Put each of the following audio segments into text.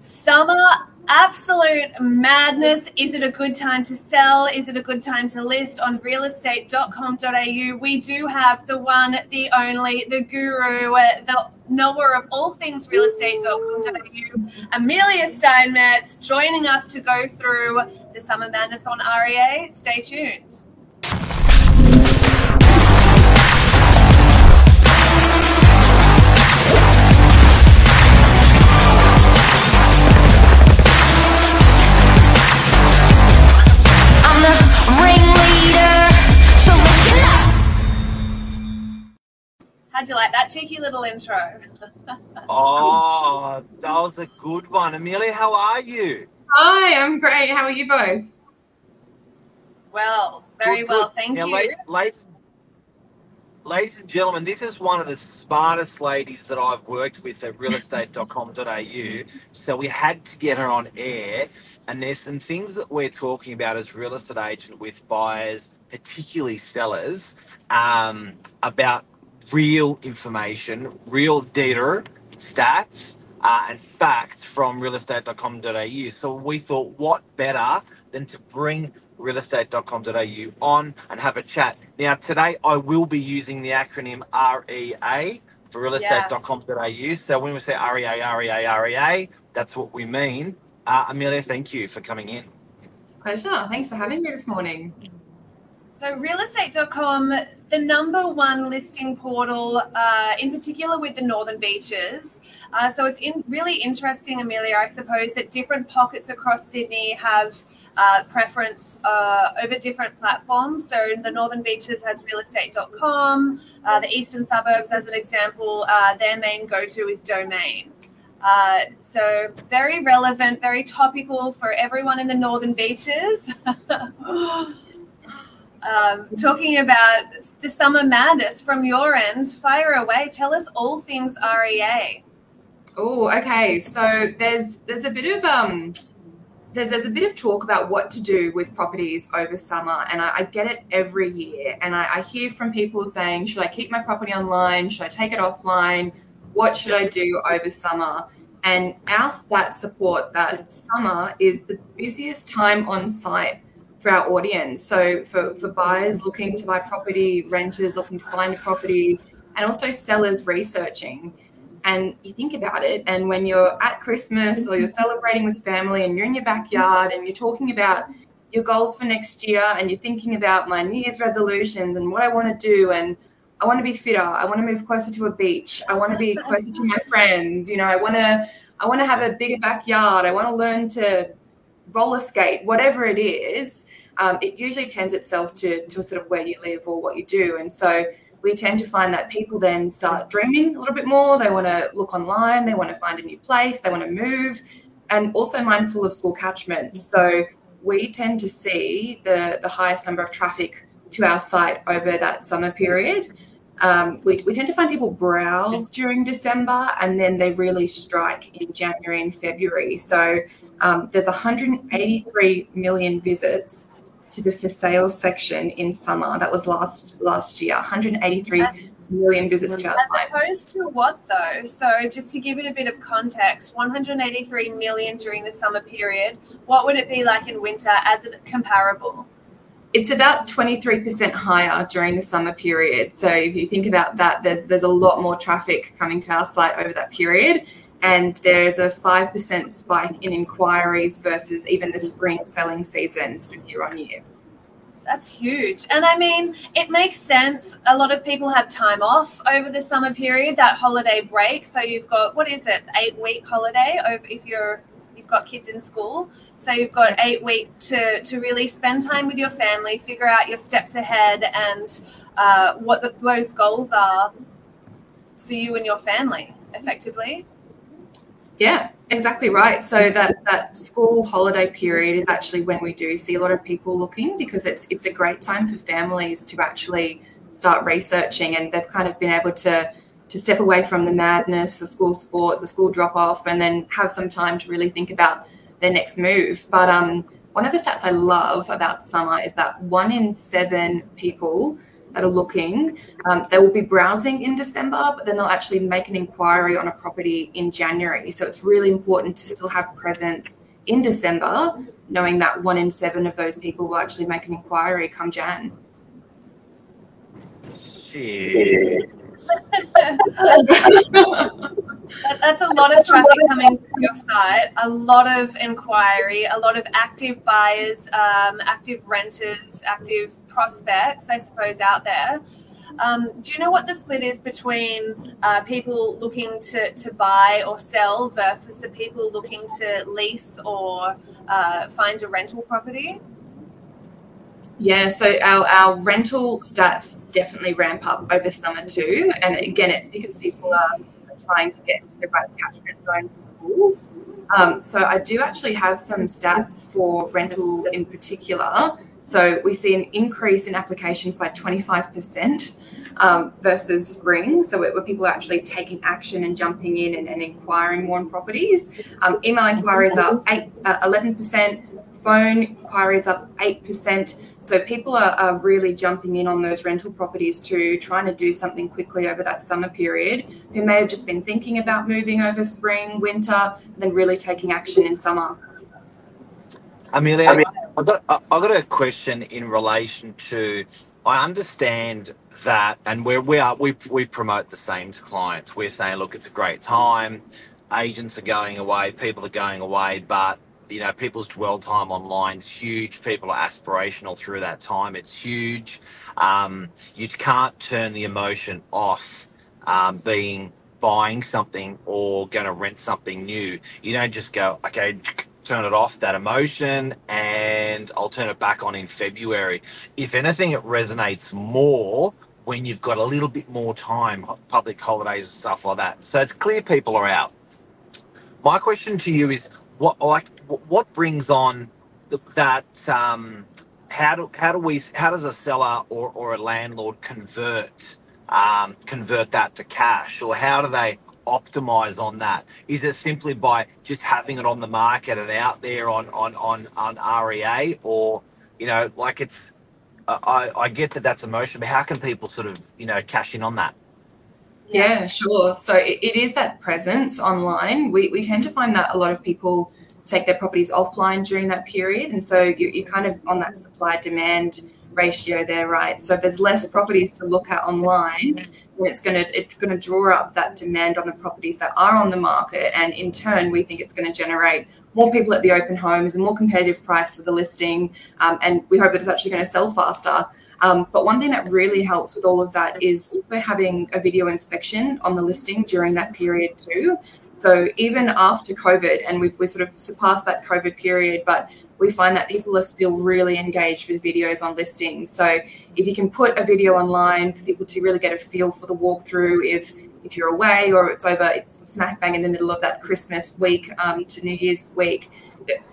Summer absolute madness. Is it a good time to sell? Is it a good time to list on realestate.com.au? We do have the one, the only, the guru, the knower of all things realestate.com.au, Amelia Steinmetz, joining us to go through the summer madness on REA. Stay tuned. How'd you like that cheeky little intro? oh, that was a good one. Amelia, how are you? Hi, I'm great. How are you both? Well, very good, well, good. thank now, you. Ladies, ladies and gentlemen, this is one of the smartest ladies that I've worked with at realestate.com.au. So we had to get her on air. And there's some things that we're talking about as real estate agent with buyers, particularly sellers, um, about real information, real data, stats, uh, and facts from realestate.com.au. So we thought, what better than to bring realestate.com.au on and have a chat. Now, today I will be using the acronym REA for realestate.com.au. Yes. So when we say REA, REA, REA, that's what we mean. Uh, Amelia, thank you for coming in. Pleasure. Thanks for having me this morning. So, realestate.com, the number one listing portal, uh, in particular with the Northern Beaches. Uh, so, it's in, really interesting, Amelia, I suppose, that different pockets across Sydney have uh, preference uh, over different platforms. So, the Northern Beaches has realestate.com, uh, the Eastern Suburbs, as an example, uh, their main go to is Domain. Uh, so very relevant, very topical for everyone in the northern beaches. um, talking about the summer madness from your end. Fire away. Tell us all things REA. Oh, okay. So there's there's a bit of um there's, there's a bit of talk about what to do with properties over summer, and I, I get it every year. And I, I hear from people saying, should I keep my property online? Should I take it offline? What should I do over summer? And our stats support that summer is the busiest time on site for our audience. So for, for buyers looking to buy property, renters looking to find a property, and also sellers researching. And you think about it, and when you're at Christmas or you're celebrating with family and you're in your backyard and you're talking about your goals for next year and you're thinking about my New Year's resolutions and what I want to do and I want to be fitter, I want to move closer to a beach, I want to be closer to my friends, you know, I want to I want to have a bigger backyard, I want to learn to roller skate, whatever it is um, it usually tends itself to, to sort of where you live or what you do. And so we tend to find that people then start dreaming a little bit more. They want to look online, they want to find a new place, they want to move, and also mindful of school catchments. So we tend to see the, the highest number of traffic to our site over that summer period. Um, we, we tend to find people browse during December and then they really strike in January and February. So um, there's 183 million visits to the for sale section in summer. That was last last year. 183 million visits to our site. As opposed to what though? So just to give it a bit of context, 183 million during the summer period. What would it be like in winter as a comparable? It's about 23% higher during the summer period. So if you think about that, there's there's a lot more traffic coming to our site over that period and there's a 5% spike in inquiries versus even the spring selling seasons year on year. That's huge. And I mean, it makes sense. A lot of people have time off over the summer period, that holiday break. So you've got what is it, eight week holiday over if you're you've got kids in school. So you've got eight weeks to to really spend time with your family, figure out your steps ahead and uh, what the, those goals are for you and your family effectively. Yeah, exactly right. So that that school holiday period is actually when we do see a lot of people looking because it's it's a great time for families to actually start researching and they've kind of been able to to step away from the madness, the school sport, the school drop off, and then have some time to really think about their next move. But um, one of the stats I love about summer is that one in seven people that are looking, um, they will be browsing in December, but then they'll actually make an inquiry on a property in January. So it's really important to still have presence in December, knowing that one in seven of those people will actually make an inquiry come Jan. Shit. That's a lot of traffic coming to your site, a lot of inquiry, a lot of active buyers, um, active renters, active prospects, I suppose, out there. Um, do you know what the split is between uh, people looking to, to buy or sell versus the people looking to lease or uh, find a rental property? Yeah, so our, our rental stats definitely ramp up over summer too. And again, it's because people are trying to get into the right catchment zone for schools. Um, so I do actually have some stats for rental in particular. So we see an increase in applications by 25% um, versus spring. So where people are actually taking action and jumping in and, and inquiring more on properties. Um, email inquiries are eight, uh, 11%, phone inquiries up 8%. So people are, are, really jumping in on those rental properties too, trying to do something quickly over that summer period, who may have just been thinking about moving over spring, winter, and then really taking action in summer. Amelia, I mean, I've got, I've got a question in relation to, I understand that, and we're, we are, we, we promote the same to clients. We're saying, look, it's a great time. Agents are going away, people are going away, but you know, people's dwell time online is huge. People are aspirational through that time. It's huge. Um, you can't turn the emotion off um, being buying something or going to rent something new. You don't just go, okay, turn it off, that emotion, and I'll turn it back on in February. If anything, it resonates more when you've got a little bit more time, public holidays and stuff like that. So it's clear people are out. My question to you is what like what brings on that um, how do how do we how does a seller or, or a landlord convert um, convert that to cash? Or how do they optimize on that? Is it simply by just having it on the market and out there on on on, on rea or you know like it's I, I get that that's emotion but how can people sort of you know cash in on that yeah, sure. So it, it is that presence online. We, we tend to find that a lot of people take their properties offline during that period. And so you, you're kind of on that supply demand ratio there, right? So if there's less properties to look at online, then it's going to it's to draw up that demand on the properties that are on the market, and in turn, we think it's going to generate more people at the open homes, a more competitive price for the listing, um, and we hope that it's actually going to sell faster. Um, but one thing that really helps with all of that is also having a video inspection on the listing during that period too. So even after COVID, and we've we sort of surpassed that COVID period, but we find that people are still really engaged with videos on listings. So if you can put a video online for people to really get a feel for the walkthrough, if if you're away or it's over, it's smack bang in the middle of that Christmas week um, to New Year's week.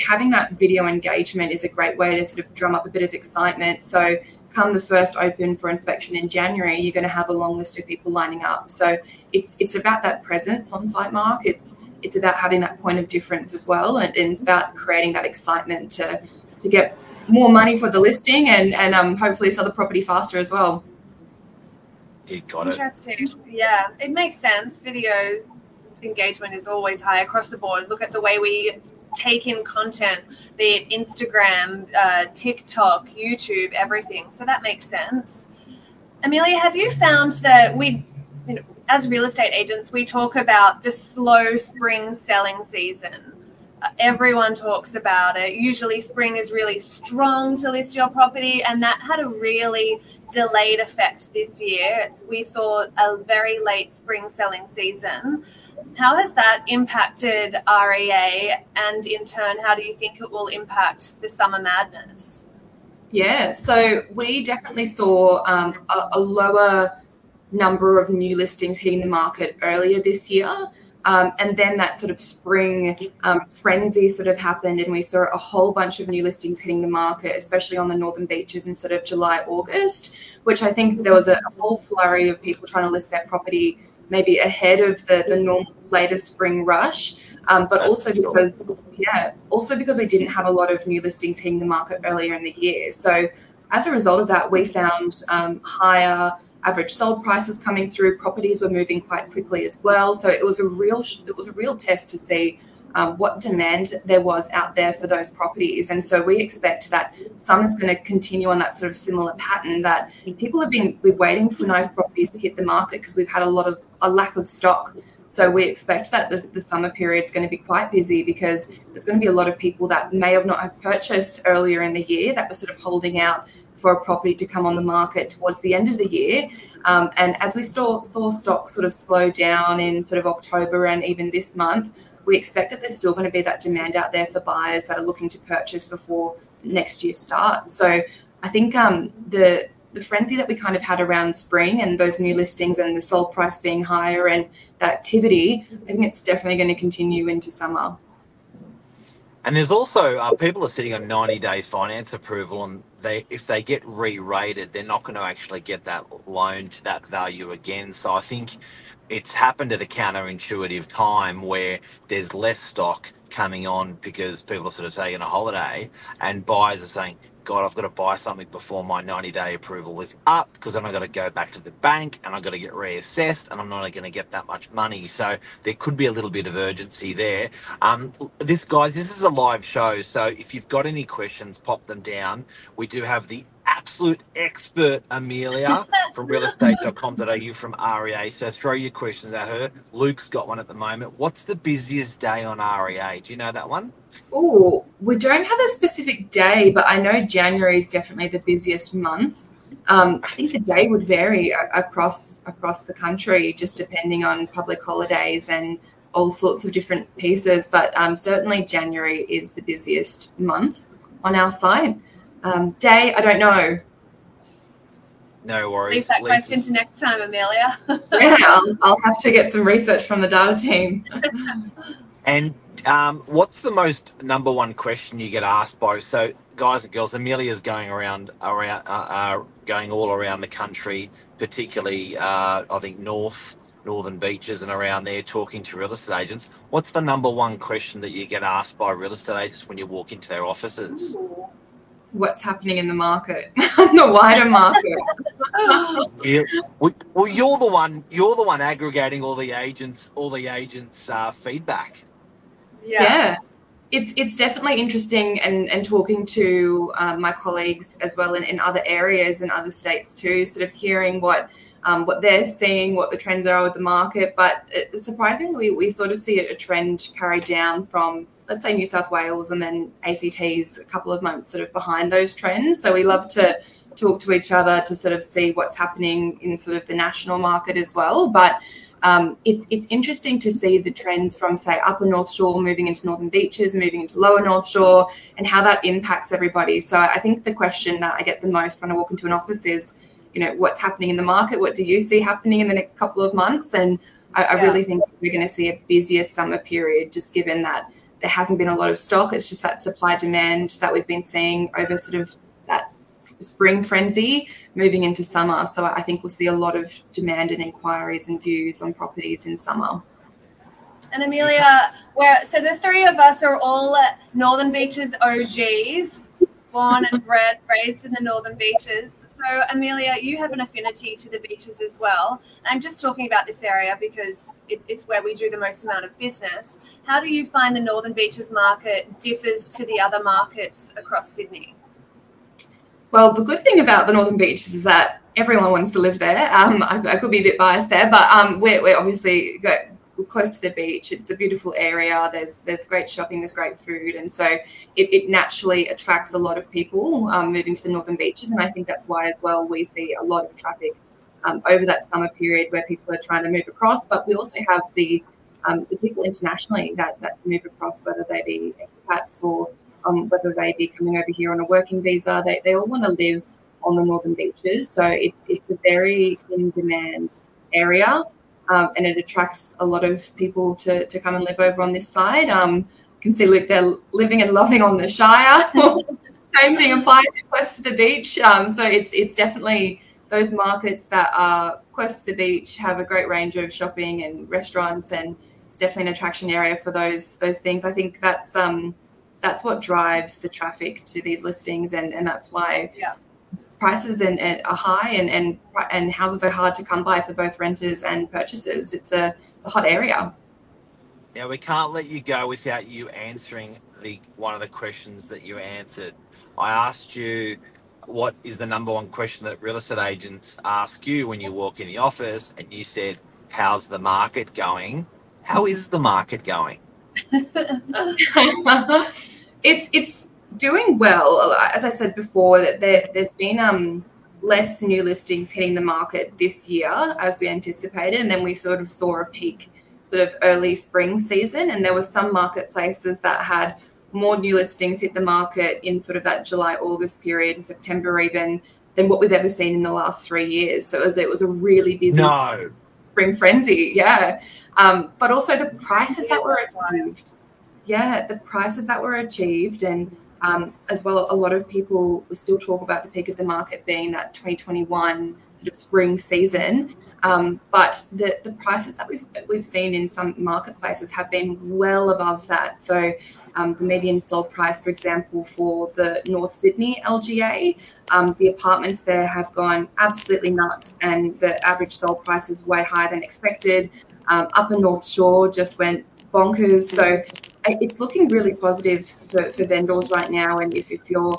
Having that video engagement is a great way to sort of drum up a bit of excitement. So come the first open for inspection in January, you're going to have a long list of people lining up. So it's it's about that presence on site, Mark. It's it's about having that point of difference as well, and, and it's about creating that excitement to to get more money for the listing and and um, hopefully sell the property faster as well. You got it. Interesting. Yeah, it makes sense. Video engagement is always high across the board. Look at the way we take in content, be it Instagram, uh, TikTok, YouTube, everything. So that makes sense. Amelia, have you found that we, you know, as real estate agents, we talk about the slow spring selling season? Uh, everyone talks about it. Usually, spring is really strong to list your property, and that had a really delayed effect this year. We saw a very late spring selling season. How has that impacted REA, and in turn, how do you think it will impact the summer madness? Yeah, so we definitely saw um, a, a, lower number of new listings hitting the market earlier this year. Um, and then that sort of spring um, frenzy sort of happened, and we saw a whole bunch of new listings hitting the market, especially on the northern beaches in sort of July, August, which I think there was a, a whole flurry of people trying to list their property maybe ahead of the, the normal later spring rush. Um, but That's also because, yeah, also because we didn't have a lot of new listings hitting the market earlier in the year. So as a result of that, we found um, higher average sold prices coming through. Properties were moving quite quickly as well. So it was a real it was a real test to see um, what demand there was out there for those properties. And so we expect that summer's going to continue on that sort of similar pattern that people have been we're waiting for nice properties to hit the market because we've had a lot of a lack of stock. So we expect that the, the summer period is going to be quite busy because there's going to be a lot of people that may have not have purchased earlier in the year that were sort of holding out for a property to come on the market towards the end of the year. Um, and as we saw, saw stock sort of slow down in sort of October and even this month, we expect that there's still going to be that demand out there for buyers that are looking to purchase before next year starts. So I think um, the the frenzy that we kind of had around spring and those new listings and the sold price being higher and that activity, I think it's definitely going to continue into summer. And there's also uh, people are sitting on 90 day finance approval, and they if they get re-rated, they're not going to actually get that loan to that value again. So I think it's happened at a counterintuitive time where there's less stock coming on because people are sort of taking a holiday and buyers are saying, God, I've got to buy something before my 90 day approval is up because then I've got to go back to the bank and I've got to get reassessed and I'm not going to get that much money. So there could be a little bit of urgency there. Um, this, guys, this is a live show. So if you've got any questions, pop them down. We do have the absolute expert Amelia from realestate.com.au from REA. So throw your questions at her. Luke's got one at the moment. What's the busiest day on REA? Do you know that one? Oh, we don't have a specific day, but I know January is definitely the busiest month. Um, I think the day would vary across across the country, just depending on public holidays and all sorts of different pieces. But um, certainly January is the busiest month on our site. Um, day, I don't know. No worries. Leave that question to next time, Amelia. yeah, I'll, I'll, have to get some research from the data team. and um, what's the most number one question you get asked by? So, guys and girls, Amelia's going around, around, uh, uh, going all around the country, particularly, uh, I think, north, northern beaches and around there, talking to real estate agents. What's the number one question that you get asked by real estate agents when you walk into their offices? Ooh what's happening in the market, the wider market. yeah. Well, you're the one. You're the one aggregating all the agents, all the agents' uh, feedback. Yeah. yeah. It's, it's definitely interesting and, and talking to um, my colleagues as well in, in other areas and other states too, sort of hearing what um, what they're seeing, what the trends are with the market. But it, surprisingly, we sort of see a trend carry down from let's say New South Wales and then ACT's a couple of months sort of behind those trends. So we love to talk to each other to sort of see what's happening in sort of the national market as well. But um, it's it's interesting to see the trends from say upper North Shore moving into northern beaches, moving into lower North Shore, and how that impacts everybody. So I think the question that I get the most when I walk into an office is, you know, what's happening in the market? What do you see happening in the next couple of months? And I, I really think we're going to see a busier summer period, just given that there hasn't been a lot of stock. It's just that supply demand that we've been seeing over sort of that spring frenzy moving into summer. So I think we'll see a lot of demand and inquiries and views on properties in summer. And Amelia, where so the three of us are all Northern Beaches OGs born and bred, raised in the northern beaches. So, Amelia, you have an affinity to the beaches as well. I'm just talking about this area because it's, it's where we do the most amount of business. How do you find the northern beaches market differs to the other markets across Sydney? Well, the good thing about the northern beaches is that everyone wants to live there. Um, I, I, could be a bit biased there, but um, we're, we're obviously got close to the beach. It's a beautiful area. There's there's great shopping. There's great food, and so it, it naturally attracts a lot of people um, moving to the northern beaches. And I think that's why as well we see a lot of traffic um, over that summer period where people are trying to move across. But we also have the um, the people internationally that that move across, whether they be expats or um, whether they be coming over here on a working visa. They they all want to live on the northern beaches. So it's it's a very in demand area um, and it attracts a lot of people to, to come and live over on this side. Um, you can see Luke they're living and loving on the Shire. Same thing applies to close to the beach. Um, so it's it's definitely those markets that are close to the beach have a great range of shopping and restaurants, and it's definitely an attraction area for those those things. I think that's um, that's what drives the traffic to these listings, and and that's why yeah prices and, and are high and, and and houses are hard to come by for both renters and purchasers. It's a, a hot area. Now we can't let you go without you answering the one of the questions that you answered. I asked you what is the number one question that real estate agents ask you when you walk in the office, and you said, "How's the market going?" How is the market going? it's it's doing well. As I said before, that there, there's been um less new listings hitting the market this year as we anticipated, and then we sort of saw a peak sort of early spring season, and there were some marketplaces that had more new listings hit the market in sort of that July August period, in September even than what we've ever seen in the last three years. So it was, it was a really busy no. spring frenzy, yeah. Um, but also the prices that were achieved. Yeah, the prices that were achieved, and um, as well, a lot of people still talk about the peak of the market being that 2021 sort of spring season. Um, but the, the prices that we've, we've seen in some marketplaces have been well above that. So um, the median sold price, for example, for the North Sydney LGA, um, the apartments there have gone absolutely nuts, and the average sold price is way higher than expected. Um, Upper North Shore just went bonkers. So it's looking really positive for, for vendors right now. And if, if you're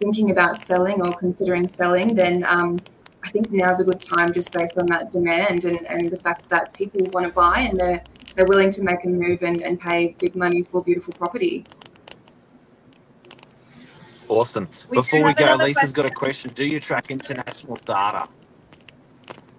thinking about selling or considering selling, then um, I think now's a good time just based on that demand and, and the fact that people want to buy and they're, they're willing to make a move and, and pay big money for beautiful property. Awesome. We Before we go, Lisa's question. got a question. Do you track international data?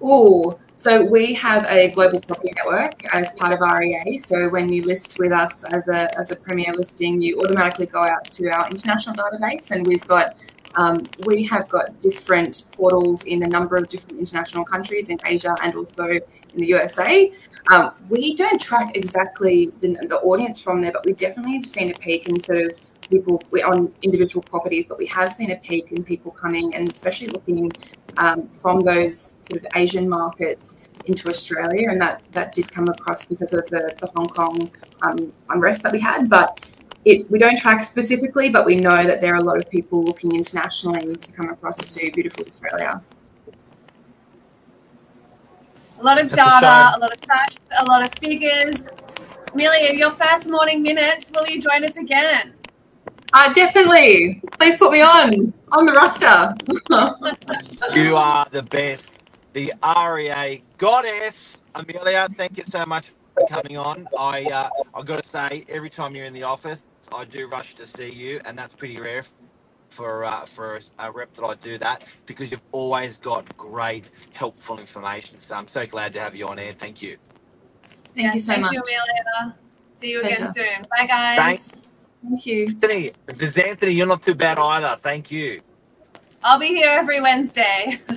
Oh, so we have a global property network as part of REA. So when you list with us as a, as a premier listing, you automatically go out to our international database, and we've got um, we have got different portals in a number of different international countries in Asia and also in the USA. Um, we don't track exactly the, the, audience from there, but we definitely have seen a peak in sort of people on individual properties, but we have seen a peak in people coming and especially looking um, from those sort of Asian markets into Australia, and that that did come across because of the, the Hong Kong um, unrest that we had. But it, we don't track specifically, but we know that there are a lot of people looking internationally to come across to beautiful Australia. A lot of data, a lot of facts, a lot of figures. Amelia, your first morning minutes, will you join us again? Uh, definitely. Please put me on on the roster. you are the best. The REA goddess, Amelia. Thank you so much for coming on. I uh, I got to say, every time you're in the office, I do rush to see you, and that's pretty rare for uh, for a rep that I do that because you've always got great, helpful information. So I'm so glad to have you on air. Thank you. Thank yes, you so thank much. you, Amelia. See you Pleasure. again soon. Bye, guys. Thanks. Thank you. Anthony, Miss Anthony, you're not too bad either. Thank you. I'll be here every Wednesday.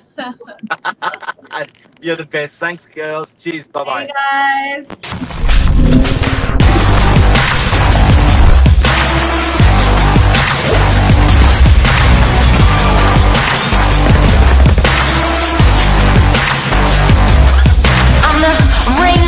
you're the best. Thanks, girls. Cheers. Bye hey, bye. guys. I'm the ring.